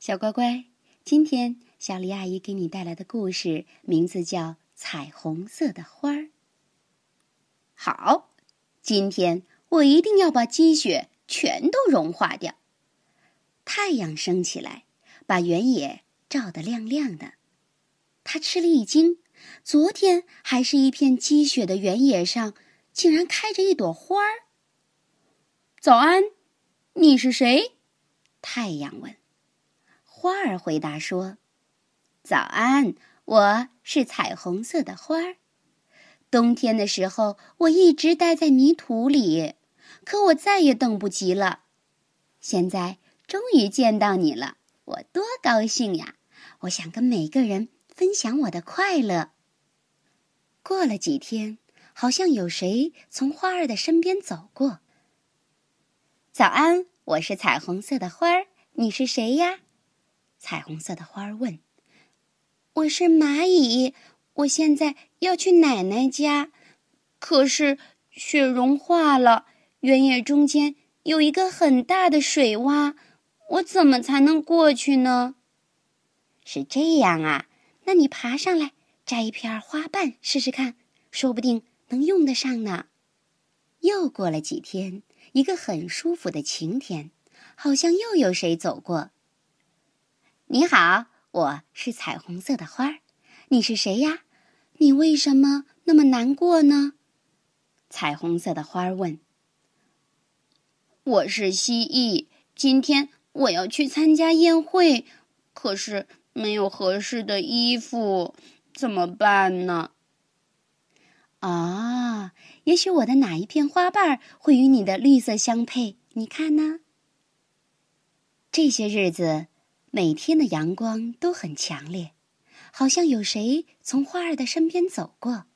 小乖乖，今天小黎阿姨给你带来的故事名字叫《彩虹色的花儿》。好，今天我一定要把积雪全都融化掉。太阳升起来，把原野照得亮亮的。他吃了一惊，昨天还是一片积雪的原野上，竟然开着一朵花儿。早安，你是谁？太阳问。花儿回答说：“早安，我是彩虹色的花儿。冬天的时候，我一直待在泥土里，可我再也等不及了。现在终于见到你了，我多高兴呀！我想跟每个人分享我的快乐。”过了几天，好像有谁从花儿的身边走过。早安，我是彩虹色的花儿，你是谁呀？彩虹色的花儿问：“我是蚂蚁，我现在要去奶奶家，可是雪融化了，原野中间有一个很大的水洼，我怎么才能过去呢？”是这样啊，那你爬上来摘一片花瓣试试看，说不定能用得上呢。又过了几天，一个很舒服的晴天，好像又有谁走过。你好，我是彩虹色的花儿，你是谁呀？你为什么那么难过呢？彩虹色的花儿问。我是蜥蜴，今天我要去参加宴会，可是没有合适的衣服，怎么办呢？啊，也许我的哪一片花瓣会与你的绿色相配？你看呢？这些日子。每天的阳光都很强烈，好像有谁从花儿的身边走过。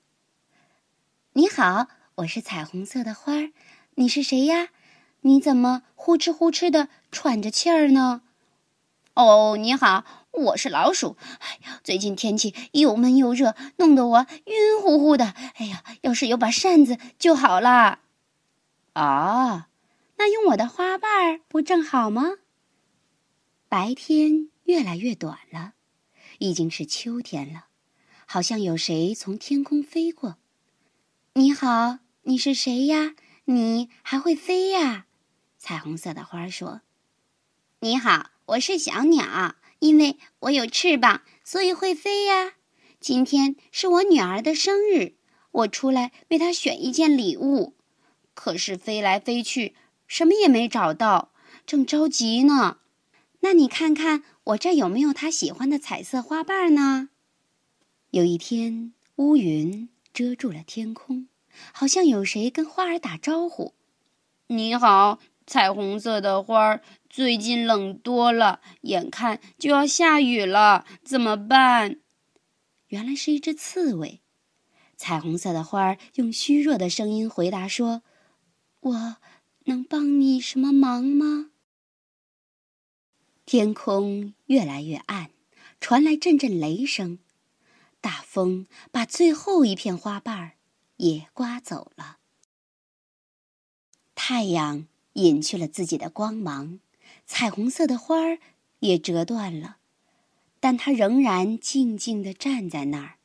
你好，我是彩虹色的花儿，你是谁呀？你怎么呼哧呼哧的喘着气儿呢？哦，你好，我是老鼠。哎呀，最近天气又闷又热，弄得我晕乎乎的。哎呀，要是有把扇子就好了。啊，那用我的花瓣儿不正好吗？白天越来越短了，已经是秋天了，好像有谁从天空飞过。你好，你是谁呀？你还会飞呀？彩虹色的花说：“你好，我是小鸟，因为我有翅膀，所以会飞呀。今天是我女儿的生日，我出来为她选一件礼物，可是飞来飞去，什么也没找到，正着急呢。”那你看看我这有没有他喜欢的彩色花瓣呢？有一天，乌云遮住了天空，好像有谁跟花儿打招呼：“你好，彩虹色的花儿，最近冷多了，眼看就要下雨了，怎么办？”原来是一只刺猬。彩虹色的花儿用虚弱的声音回答说：“我能帮你什么忙吗？”天空越来越暗，传来阵阵雷声，大风把最后一片花瓣儿也刮走了。太阳隐去了自己的光芒，彩虹色的花儿也折断了，但它仍然静静地站在那儿。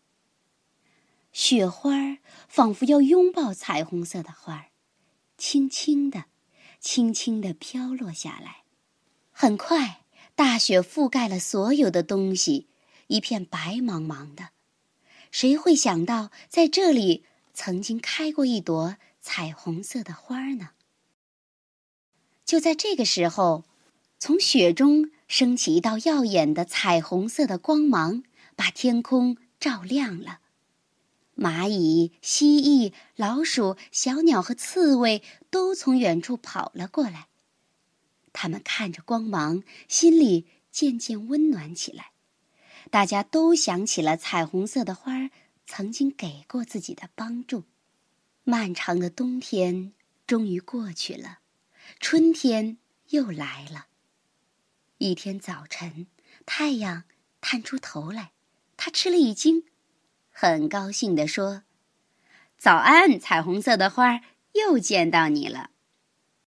雪花仿佛要拥抱彩虹色的花儿，轻轻地、轻轻地飘落下来。很快。大雪覆盖了所有的东西，一片白茫茫的。谁会想到在这里曾经开过一朵彩虹色的花呢？就在这个时候，从雪中升起一道耀眼的彩虹色的光芒，把天空照亮了。蚂蚁、蜥蜴、老鼠、小鸟和刺猬都从远处跑了过来。他们看着光芒，心里渐渐温暖起来。大家都想起了彩虹色的花曾经给过自己的帮助。漫长的冬天终于过去了，春天又来了。一天早晨，太阳探出头来，他吃了一惊，很高兴地说：“早安，彩虹色的花，又见到你了。”